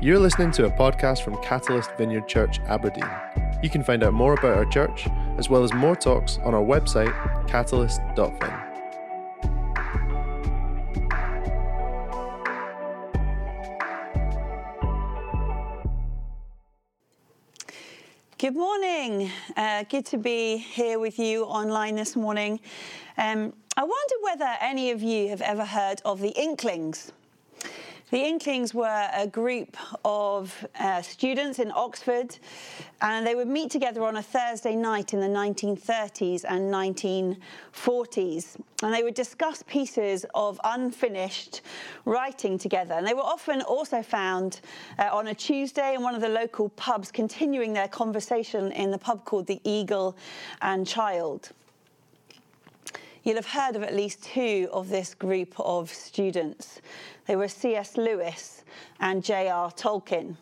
You're listening to a podcast from Catalyst Vineyard Church, Aberdeen. You can find out more about our church, as well as more talks, on our website, catalyst.vin. Good morning. Uh, good to be here with you online this morning. Um, I wonder whether any of you have ever heard of the Inklings. The Inklings were a group of uh, students in Oxford, and they would meet together on a Thursday night in the 1930s and 1940s. And they would discuss pieces of unfinished writing together. And they were often also found uh, on a Tuesday in one of the local pubs, continuing their conversation in the pub called the Eagle and Child. You'll have heard of at least two of this group of students. They were C.S. Lewis and J.R. Tolkien.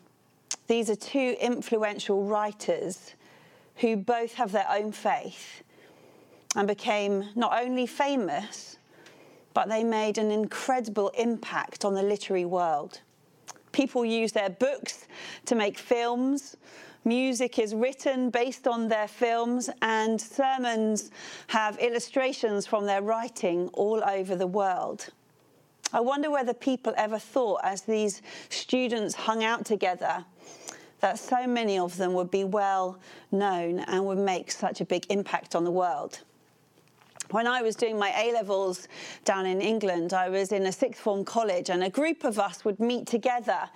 These are two influential writers who both have their own faith and became not only famous, but they made an incredible impact on the literary world. People use their books to make films. Music is written based on their films, and sermons have illustrations from their writing all over the world. I wonder whether people ever thought, as these students hung out together, that so many of them would be well known and would make such a big impact on the world. When I was doing my A levels down in England, I was in a sixth form college, and a group of us would meet together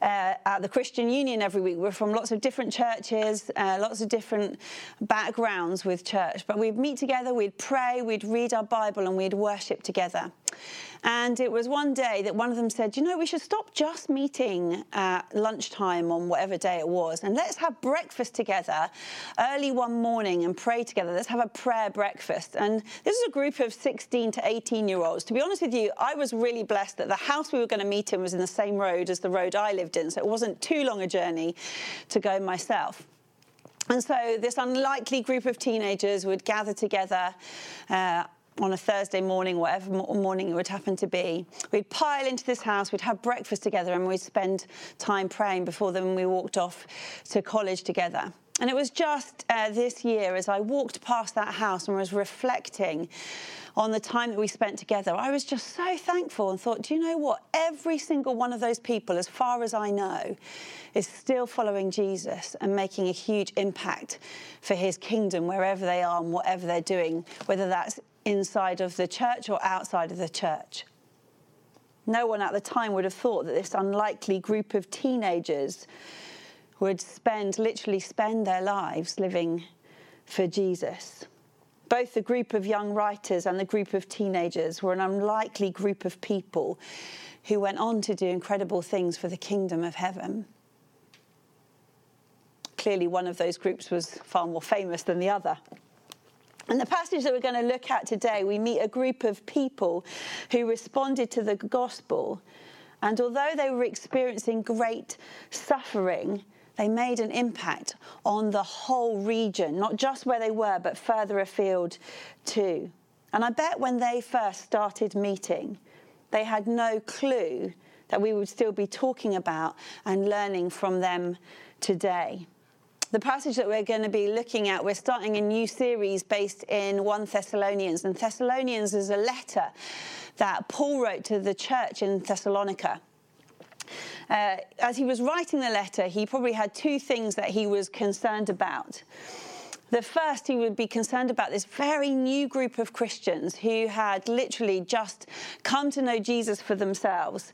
uh, at the Christian Union every week. We're from lots of different churches, uh, lots of different backgrounds with church, but we'd meet together, we'd pray, we'd read our Bible, and we'd worship together. And it was one day that one of them said, You know, we should stop just meeting at lunchtime on whatever day it was, and let's have breakfast together early one morning and pray together. Let's have a prayer breakfast. And this is a group of 16 to 18 year olds. To be honest with you, I was really blessed that the house we were going to meet in was in the same road as the road I lived in, so it wasn't too long a journey to go myself. And so this unlikely group of teenagers would gather together. Uh, on a Thursday morning, whatever morning it would happen to be. We'd pile into this house, we'd have breakfast together, and we'd spend time praying before then we walked off to college together. And it was just uh, this year, as I walked past that house and was reflecting on the time that we spent together, I was just so thankful and thought, do you know what? Every single one of those people, as far as I know, is still following Jesus and making a huge impact for his kingdom wherever they are and whatever they're doing, whether that's inside of the church or outside of the church. No one at the time would have thought that this unlikely group of teenagers would spend, literally spend their lives living for Jesus. Both the group of young writers and the group of teenagers were an unlikely group of people who went on to do incredible things for the kingdom of heaven. Clearly, one of those groups was far more famous than the other. In the passage that we're going to look at today, we meet a group of people who responded to the gospel. And although they were experiencing great suffering, they made an impact on the whole region, not just where they were, but further afield too. And I bet when they first started meeting, they had no clue that we would still be talking about and learning from them today the passage that we're going to be looking at, we're starting a new series based in 1 Thessalonians. And Thessalonians is a letter that Paul wrote to the church in Thessalonica. Uh, as he was writing the letter, he probably had two things that he was concerned about. The first, he would be concerned about this very new group of Christians who had literally just come to know Jesus for themselves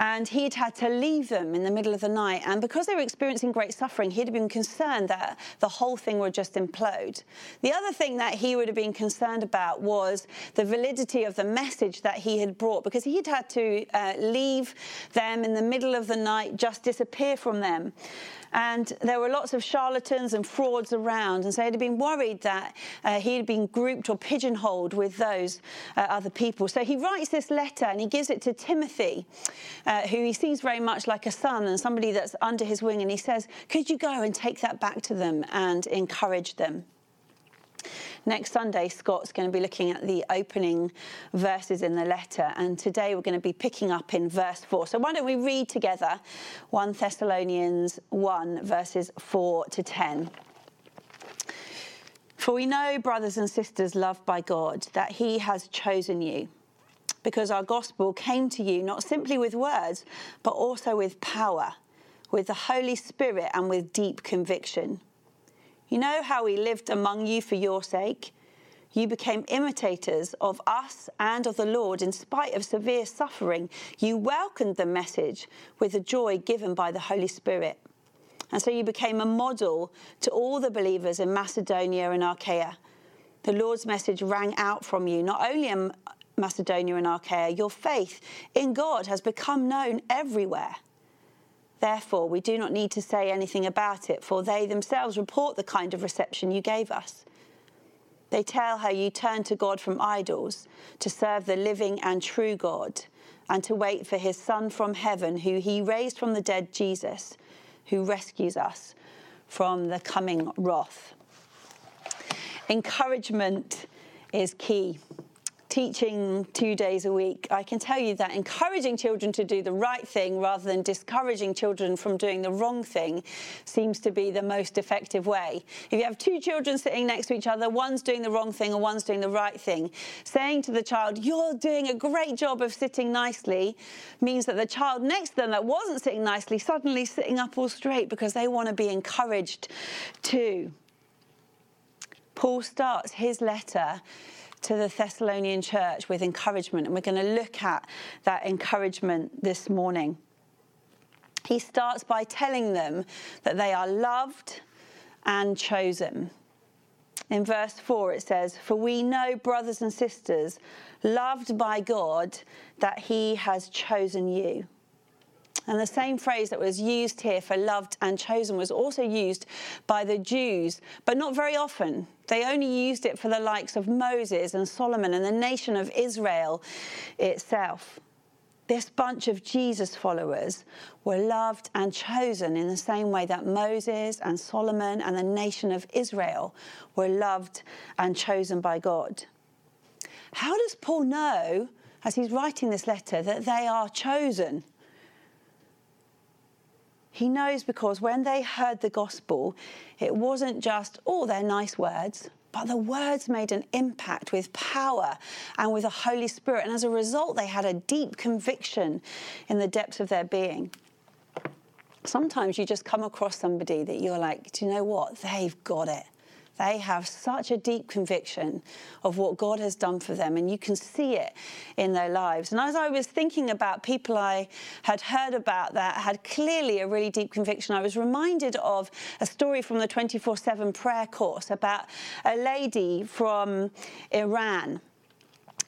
and he'd had to leave them in the middle of the night. And because they were experiencing great suffering, he'd have been concerned that the whole thing would just implode. The other thing that he would have been concerned about was the validity of the message that he had brought, because he'd had to uh, leave them in the middle of the night, just disappear from them. And there were lots of charlatans and frauds around. And so he'd been worried that uh, he'd been grouped or pigeonholed with those uh, other people. So he writes this letter and he gives it to Timothy, uh, who he sees very much like a son and somebody that's under his wing. And he says, Could you go and take that back to them and encourage them? Next Sunday, Scott's going to be looking at the opening verses in the letter, and today we're going to be picking up in verse 4. So, why don't we read together 1 Thessalonians 1, verses 4 to 10. For we know, brothers and sisters loved by God, that He has chosen you, because our gospel came to you not simply with words, but also with power, with the Holy Spirit, and with deep conviction. You know how we lived among you for your sake. You became imitators of us and of the Lord in spite of severe suffering. You welcomed the message with the joy given by the Holy Spirit. And so you became a model to all the believers in Macedonia and Achaia. The Lord's message rang out from you, not only Macedonia and Achaia, your faith in God has become known everywhere. Therefore, we do not need to say anything about it, for they themselves report the kind of reception you gave us. They tell how you turned to God from idols to serve the living and true God and to wait for his Son from heaven, who he raised from the dead, Jesus, who rescues us from the coming wrath. Encouragement is key teaching two days a week, I can tell you that encouraging children to do the right thing rather than discouraging children from doing the wrong thing seems to be the most effective way. If you have two children sitting next to each other, one's doing the wrong thing and one's doing the right thing, saying to the child, You're doing a great job of sitting nicely, means that the child next to them that wasn't sitting nicely suddenly sitting up all straight because they want to be encouraged too. Paul starts his letter to the Thessalonian church with encouragement, and we're going to look at that encouragement this morning. He starts by telling them that they are loved and chosen. In verse 4, it says, For we know, brothers and sisters, loved by God, that He has chosen you. And the same phrase that was used here for loved and chosen was also used by the Jews, but not very often. They only used it for the likes of Moses and Solomon and the nation of Israel itself. This bunch of Jesus followers were loved and chosen in the same way that Moses and Solomon and the nation of Israel were loved and chosen by God. How does Paul know, as he's writing this letter, that they are chosen? He knows because when they heard the gospel, it wasn't just, oh, they're nice words, but the words made an impact with power and with the Holy Spirit. And as a result, they had a deep conviction in the depths of their being. Sometimes you just come across somebody that you're like, do you know what? They've got it. They have such a deep conviction of what God has done for them, and you can see it in their lives. And as I was thinking about people I had heard about that had clearly a really deep conviction, I was reminded of a story from the 24 7 prayer course about a lady from Iran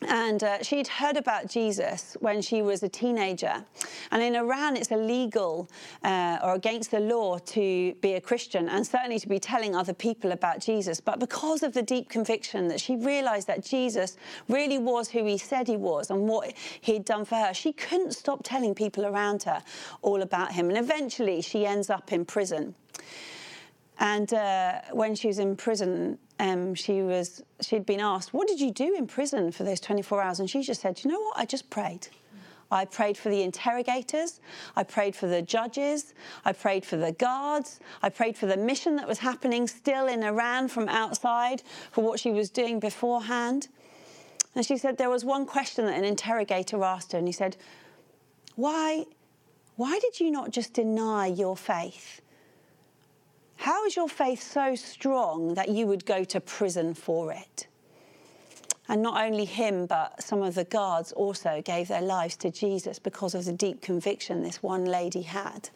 and uh, she'd heard about Jesus when she was a teenager. And in Iran, it's illegal uh, or against the law to be a Christian and certainly to be telling other people about Jesus. But because of the deep conviction that she realized that Jesus really was who he said he was and what he'd done for her, she couldn't stop telling people around her all about him. And eventually, she ends up in prison. And uh, when she was in prison, um, she was she'd been asked, "What did you do in prison for those 24 hours?" And she just said, "You know what? I just prayed." I prayed for the interrogators. I prayed for the judges. I prayed for the guards. I prayed for the mission that was happening still in Iran from outside for what she was doing beforehand. And she said there was one question that an interrogator asked her, and he said, Why, why did you not just deny your faith? How is your faith so strong that you would go to prison for it? And not only him, but some of the guards also gave their lives to Jesus because of the deep conviction this one lady had.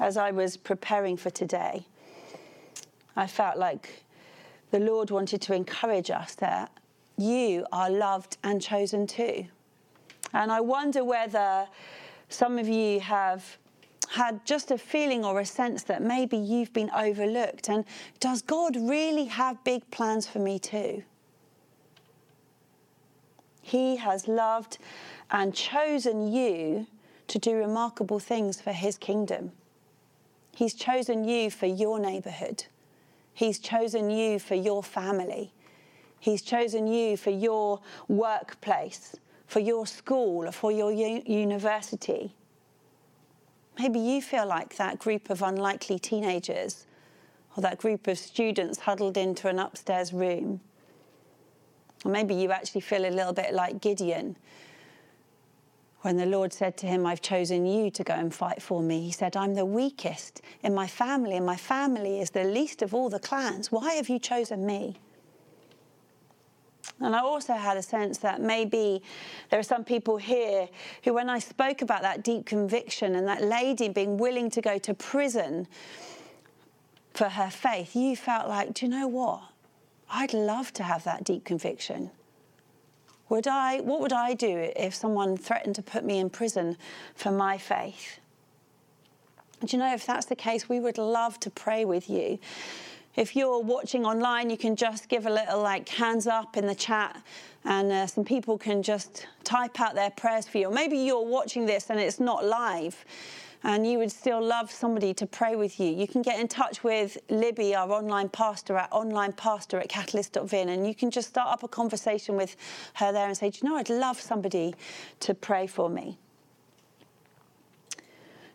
As I was preparing for today, I felt like the Lord wanted to encourage us that you are loved and chosen too. And I wonder whether some of you have had just a feeling or a sense that maybe you've been overlooked. And does God really have big plans for me too? He has loved and chosen you to do remarkable things for His kingdom. He's chosen you for your neighbourhood. He's chosen you for your family. He's chosen you for your workplace, for your school, or for your u- university. Maybe you feel like that group of unlikely teenagers or that group of students huddled into an upstairs room. Or maybe you actually feel a little bit like Gideon when the Lord said to him, I've chosen you to go and fight for me, he said, I'm the weakest in my family, and my family is the least of all the clans. Why have you chosen me? And I also had a sense that maybe there are some people here who, when I spoke about that deep conviction and that lady being willing to go to prison for her faith, you felt like, do you know what? I'd love to have that deep conviction. Would I, what would I do if someone threatened to put me in prison for my faith? Do you know, if that's the case, we would love to pray with you. If you're watching online, you can just give a little like hands up in the chat, and uh, some people can just type out their prayers for you. Or maybe you're watching this and it's not live and you would still love somebody to pray with you, you can get in touch with Libby, our online pastor, at onlinepastor at catalyst.vin, and you can just start up a conversation with her there and say, Do you know, I'd love somebody to pray for me.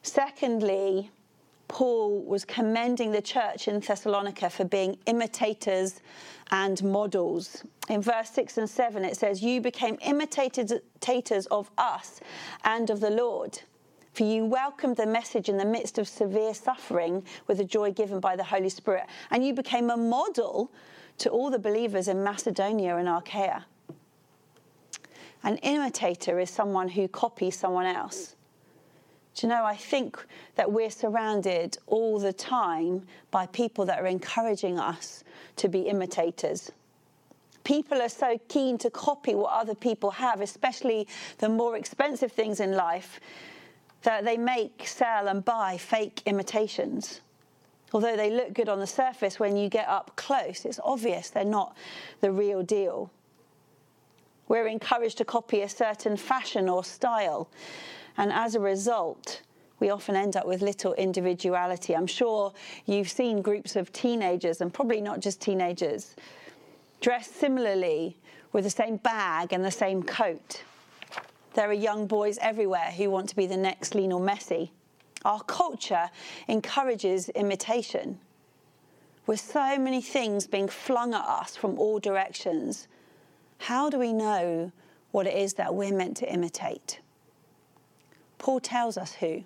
Secondly, Paul was commending the church in Thessalonica for being imitators and models. In verse 6 and 7, it says, You became imitators of us and of the Lord. For you welcomed the message in the midst of severe suffering with the joy given by the Holy Spirit, and you became a model to all the believers in Macedonia and Achaia. An imitator is someone who copies someone else. Do you know, I think that we're surrounded all the time by people that are encouraging us to be imitators. People are so keen to copy what other people have, especially the more expensive things in life that they make, sell, and buy fake imitations. Although they look good on the surface, when you get up close, it's obvious they're not the real deal. We're encouraged to copy a certain fashion or style, and as a result, we often end up with little individuality. I'm sure you've seen groups of teenagers, and probably not just teenagers, dressed similarly with the same bag and the same coat. There are young boys everywhere who want to be the next Lionel Messi. Our culture encourages imitation. With so many things being flung at us from all directions, how do we know what it is that we're meant to imitate? Paul tells us who.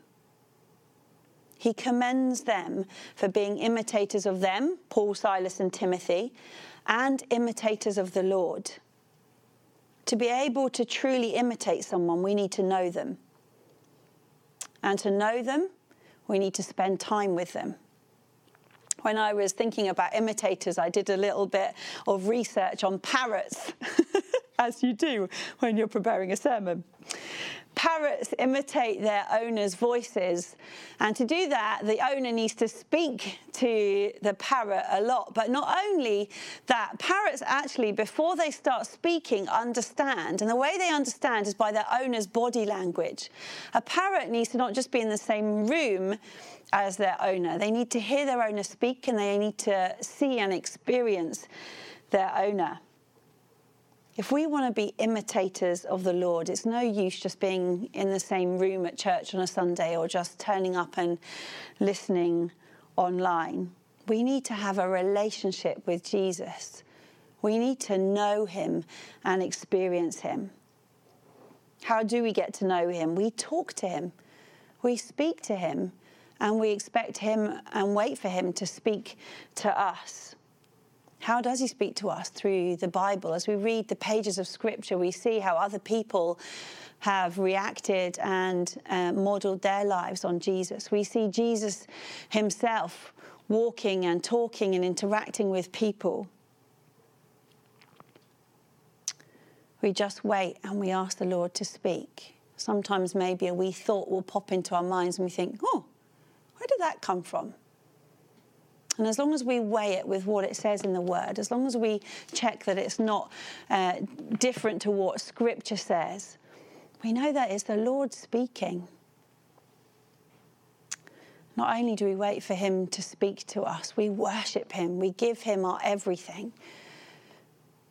He commends them for being imitators of them, Paul, Silas, and Timothy, and imitators of the Lord. To be able to truly imitate someone, we need to know them. And to know them, we need to spend time with them. When I was thinking about imitators, I did a little bit of research on parrots, as you do when you're preparing a sermon. Parrots imitate their owner's voices. And to do that, the owner needs to speak to the parrot a lot. But not only that, parrots actually, before they start speaking, understand. And the way they understand is by their owner's body language. A parrot needs to not just be in the same room as their owner, they need to hear their owner speak and they need to see and experience their owner. If we want to be imitators of the Lord, it's no use just being in the same room at church on a Sunday or just turning up and listening online. We need to have a relationship with Jesus. We need to know him and experience him. How do we get to know him? We talk to him, we speak to him, and we expect him and wait for him to speak to us. How does he speak to us through the Bible? As we read the pages of Scripture, we see how other people have reacted and uh, modeled their lives on Jesus. We see Jesus himself walking and talking and interacting with people. We just wait and we ask the Lord to speak. Sometimes maybe a wee thought will pop into our minds and we think, oh, where did that come from? And as long as we weigh it with what it says in the Word, as long as we check that it's not uh, different to what Scripture says, we know that it's the Lord speaking. not only do we wait for Him to speak to us, we worship Him, we give Him our everything.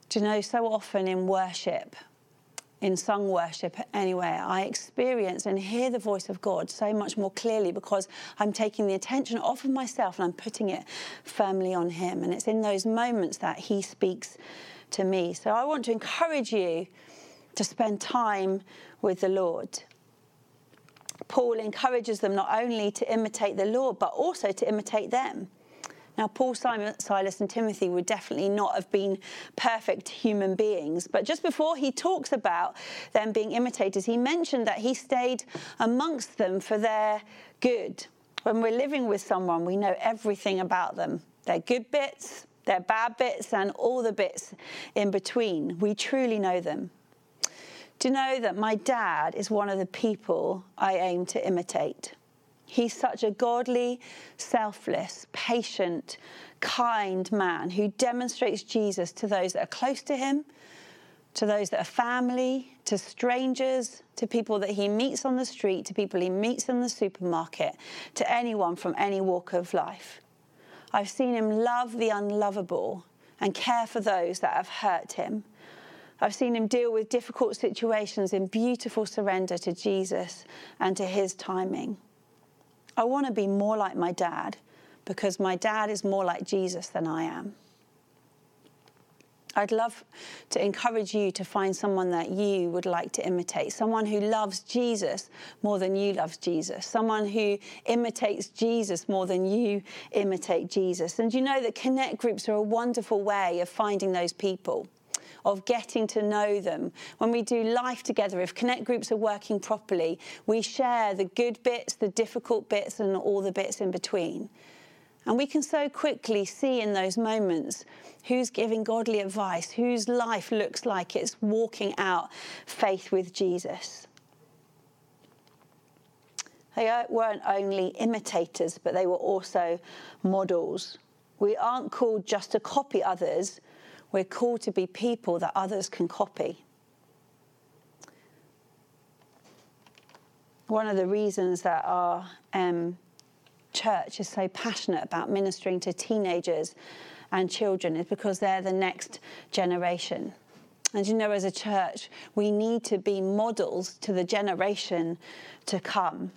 Do you know, so often in worship, in sung worship anyway, I experience and hear the voice of God so much more clearly because I'm taking the attention off of myself and I'm putting it firmly on Him. And it's in those moments that He speaks to me. So I want to encourage you to spend time with the Lord. Paul encourages them not only to imitate the Lord, but also to imitate them. Now, Paul, Simon, Silas, and Timothy would definitely not have been perfect human beings. But just before he talks about them being imitators, he mentioned that he stayed amongst them for their good. When we're living with someone, we know everything about them their good bits, their bad bits, and all the bits in between. We truly know them. To know that my dad is one of the people I aim to imitate? He's such a godly, selfless, patient, kind man who demonstrates Jesus to those that are close to him, to those that are family, to strangers, to people that he meets on the street, to people he meets in the supermarket, to anyone from any walk of life. I've seen him love the unlovable and care for those that have hurt him. I've seen him deal with difficult situations in beautiful surrender to Jesus and to his timing. I want to be more like my dad because my dad is more like Jesus than I am. I'd love to encourage you to find someone that you would like to imitate, someone who loves Jesus more than you love Jesus, someone who imitates Jesus more than you imitate Jesus. And you know that connect groups are a wonderful way of finding those people of getting to know them. When we do life together, if connect groups are working properly, we share the good bits, the difficult bits, and all the bits in between. And we can so quickly see in those moments who's giving godly advice, whose life looks like it's walking out faith with Jesus. They weren't only imitators, but they were also models. We aren't called just to copy others, we're called to be people that others can copy. One of the reasons that our um, church is so passionate about ministering to teenagers and children is because they're the next generation. And you know, as a church, we need to be models to the generation to come.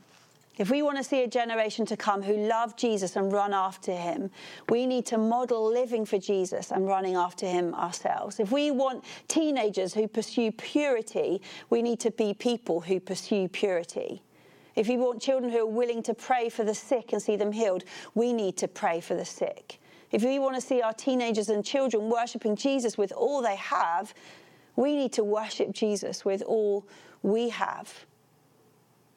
If we want to see a generation to come who love Jesus and run after him, we need to model living for Jesus and running after him ourselves. If we want teenagers who pursue purity, we need to be people who pursue purity. If we want children who are willing to pray for the sick and see them healed, we need to pray for the sick. If we want to see our teenagers and children worshipping Jesus with all they have, we need to worship Jesus with all we have.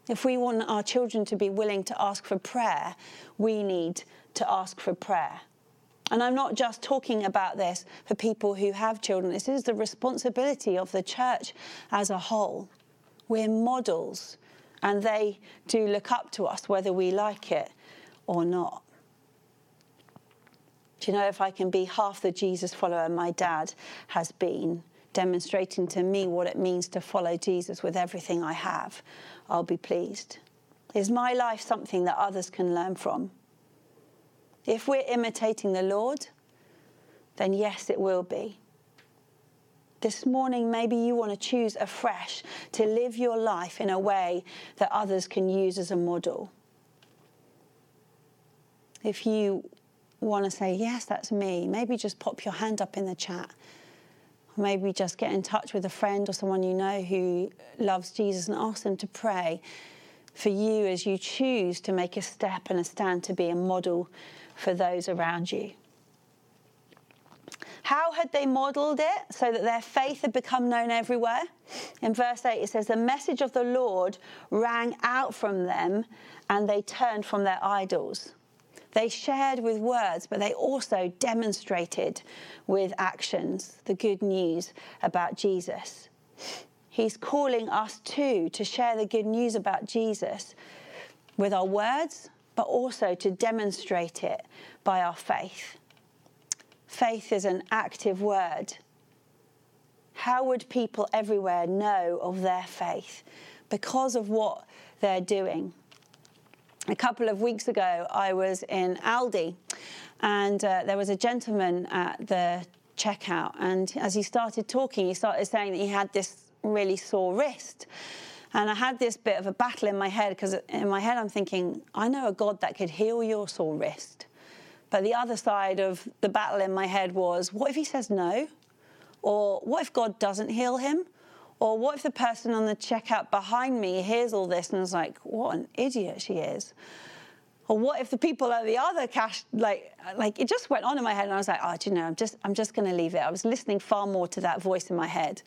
If we want our children to be willing to ask for prayer, we need to ask for prayer. And I'm not just talking about this for people who have children, this is the responsibility of the church as a whole. We're models, and they do look up to us whether we like it or not. Do you know if I can be half the Jesus follower my dad has been, demonstrating to me what it means to follow Jesus with everything I have, I'll be pleased. Is my life something that others can learn from? If we're imitating the Lord, then yes, it will be. This morning, maybe you want to choose afresh to live your life in a way that others can use as a model. If you want to say, Yes, that's me, maybe just pop your hand up in the chat maybe just get in touch with a friend or someone you know who loves Jesus and ask them to pray for you as you choose to make a step and a stand to be a model for those around you. How had they modeled it so that their faith had become known everywhere? In verse 8, it says, The message of the Lord rang out from them and they turned from their idols. They shared with words, but they also demonstrated with actions the good news about Jesus. He's calling us too to share the good news about Jesus with our words, but also to demonstrate it by our faith. Faith is an active word. How would people everywhere know of their faith? Because of what they're doing. A couple of weeks ago, I was in Aldi and uh, there was a gentleman at the checkout. And as he started talking, he started saying that he had this really sore wrist. And I had this bit of a battle in my head because in my head I'm thinking, I know a God that could heal your sore wrist. But the other side of the battle in my head was, what if he says no? Or what if God doesn't heal him? Or what if the person on the checkout behind me hears all this and is like, what an idiot she is? Or what if the people at the other cash, like, like it just went on in my head, and I was like, oh, do you know, I'm just, I'm just going to leave it. I was listening far more to that voice in my head.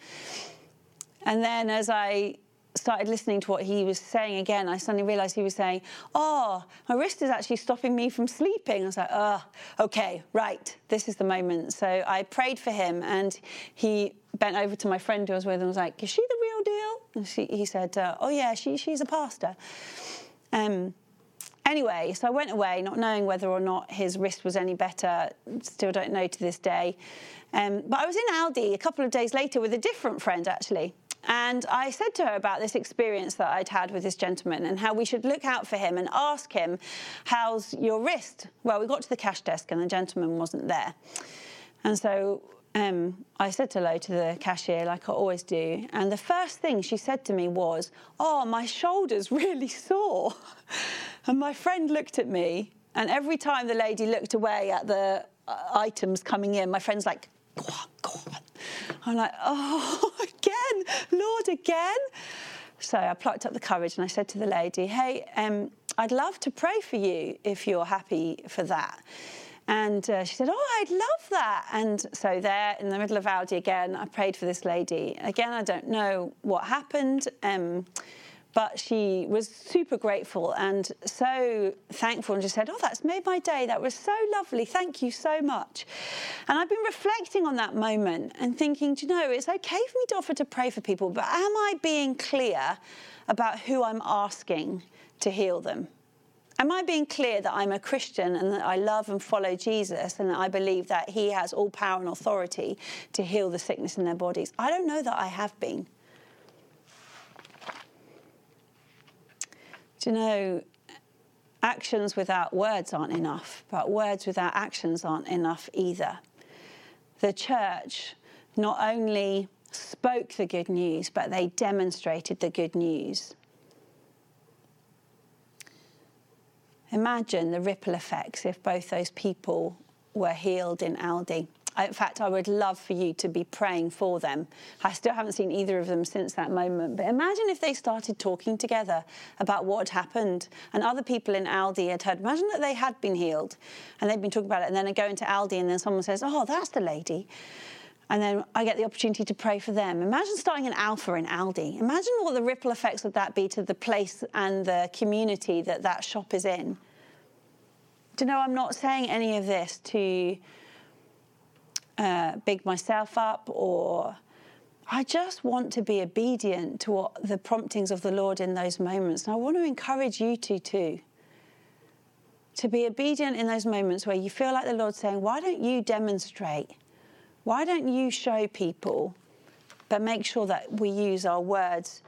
And then as I started listening to what he was saying again, I suddenly realized he was saying, Oh, my wrist is actually stopping me from sleeping. I was like, Oh, okay, right, this is the moment. So I prayed for him and he bent over to my friend who I was with and was like, Is she the real deal? And she, he said, uh, Oh, yeah, she, she's a pastor. Um, anyway, so I went away not knowing whether or not his wrist was any better. Still don't know to this day. Um, but I was in Aldi a couple of days later with a different friend actually. And I said to her about this experience that I'd had with this gentleman and how we should look out for him and ask him, How's your wrist? Well, we got to the cash desk and the gentleman wasn't there. And so um, I said hello to the cashier like I always do. And the first thing she said to me was, Oh, my shoulder's really sore. and my friend looked at me, and every time the lady looked away at the uh, items coming in, my friend's like, Go on, go on. I'm like, Oh, again, Lord, again. So I plucked up the courage and I said to the lady, Hey, um, I'd love to pray for you if you're happy for that. And uh, she said, Oh, I'd love that. And so, there in the middle of Aldi again, I prayed for this lady. Again, I don't know what happened. Um, but she was super grateful and so thankful and just said, Oh, that's made my day. That was so lovely. Thank you so much. And I've been reflecting on that moment and thinking, Do you know, it's okay for me to offer to pray for people, but am I being clear about who I'm asking to heal them? Am I being clear that I'm a Christian and that I love and follow Jesus and that I believe that He has all power and authority to heal the sickness in their bodies? I don't know that I have been. Do you know, actions without words aren't enough, but words without actions aren't enough either. The church not only spoke the good news, but they demonstrated the good news. Imagine the ripple effects if both those people were healed in Aldi. In fact, I would love for you to be praying for them. I still haven't seen either of them since that moment. But imagine if they started talking together about what happened and other people in Aldi had heard. Imagine that they had been healed and they'd been talking about it. And then I go into Aldi and then someone says, Oh, that's the lady. And then I get the opportunity to pray for them. Imagine starting an alpha in Aldi. Imagine what the ripple effects would that be to the place and the community that that shop is in. Do you know, I'm not saying any of this to uh, big myself up or. I just want to be obedient to what the promptings of the Lord in those moments. And I want to encourage you to too. To be obedient in those moments where you feel like the Lord's saying, Why don't you demonstrate? Why don't you show people, but make sure that we use our words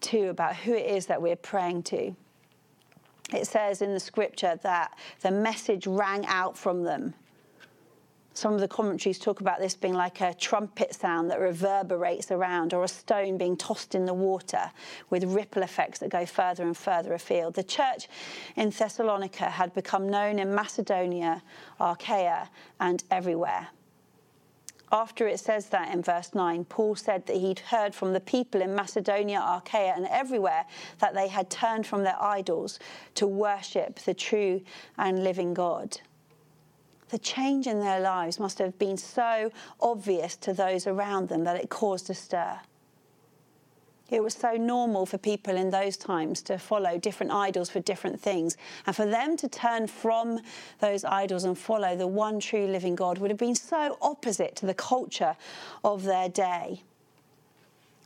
too about who it is that we're praying to? It says in the scripture that the message rang out from them. Some of the commentaries talk about this being like a trumpet sound that reverberates around, or a stone being tossed in the water with ripple effects that go further and further afield. The church in Thessalonica had become known in Macedonia, Achaia, and everywhere after it says that in verse 9, Paul said that he'd heard from the people in Macedonia, Achaia, and everywhere that they had turned from their idols to worship the true and living God. The change in their lives must have been so obvious to those around them that it caused a stir. It was so normal for people in those times to follow different idols for different things. And for them to turn from those idols and follow the one true living God would have been so opposite to the culture of their day.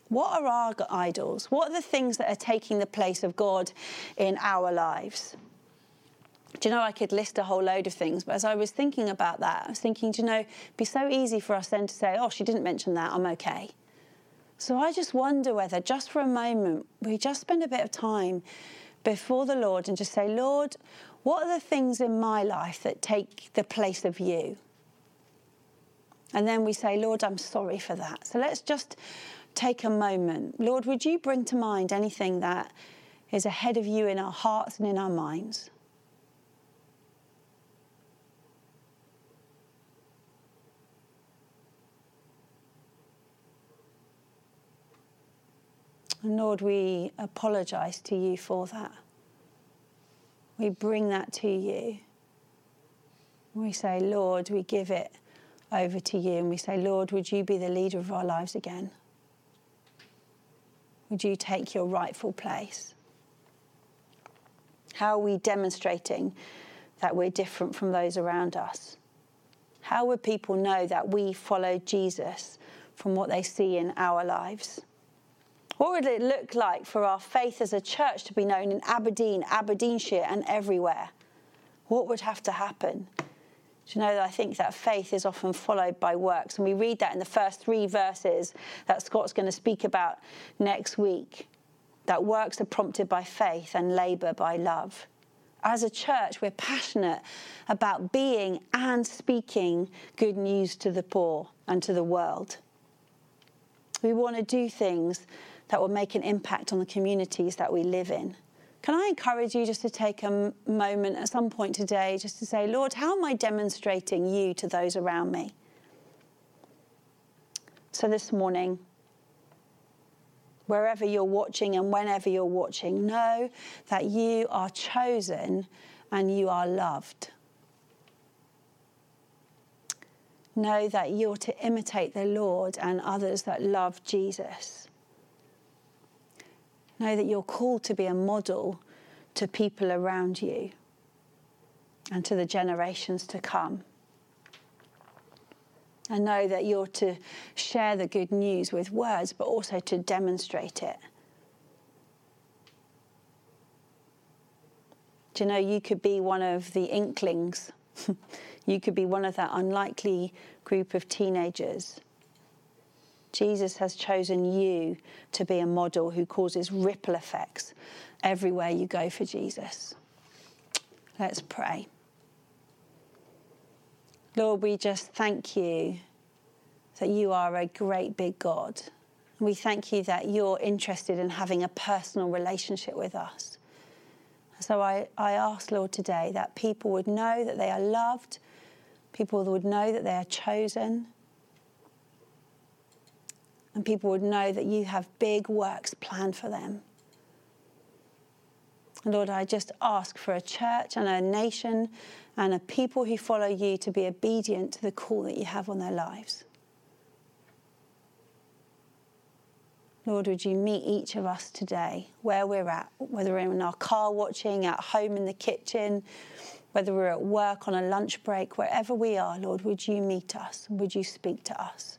What are our idols? What are the things that are taking the place of God in our lives? Do you know, I could list a whole load of things, but as I was thinking about that, I was thinking, do you know, it'd be so easy for us then to say, oh, she didn't mention that, I'm okay. So I just wonder whether, just for a moment, we just spend a bit of time before the Lord and just say, Lord, what are the things in my life that take the place of you? And then we say, Lord, I'm sorry for that. So let's just take a moment. Lord, would you bring to mind anything that is ahead of you in our hearts and in our minds? Lord, we apologize to you for that. We bring that to you. We say, Lord, we give it over to you and we say, Lord, would you be the leader of our lives again? Would you take your rightful place? How are we demonstrating that we're different from those around us? How would people know that we follow Jesus from what they see in our lives? What would it look like for our faith as a church to be known in Aberdeen, Aberdeenshire, and everywhere? What would have to happen? Do you know that I think that faith is often followed by works? And we read that in the first three verses that Scott's going to speak about next week. That works are prompted by faith and labour by love. As a church, we're passionate about being and speaking good news to the poor and to the world. We want to do things that will make an impact on the communities that we live in. Can I encourage you just to take a moment at some point today just to say, Lord, how am I demonstrating you to those around me? So this morning, wherever you're watching and whenever you're watching, know that you are chosen and you are loved. Know that you're to imitate the Lord and others that love Jesus. Know that you're called to be a model to people around you and to the generations to come. And know that you're to share the good news with words, but also to demonstrate it. Do you know you could be one of the inklings? you could be one of that unlikely group of teenagers Jesus has chosen you to be a model who causes ripple effects everywhere you go for Jesus. Let's pray. Lord, we just thank you that you are a great big God. We thank you that you're interested in having a personal relationship with us. So I, I ask, Lord, today that people would know that they are loved, people would know that they are chosen, and people would know that you have big works planned for them. Lord, I just ask for a church and a nation and a people who follow you to be obedient to the call that you have on their lives. Lord, would you meet each of us today where we're at, whether we're in our car watching, at home in the kitchen, whether we're at work on a lunch break, wherever we are, Lord, would you meet us? Would you speak to us?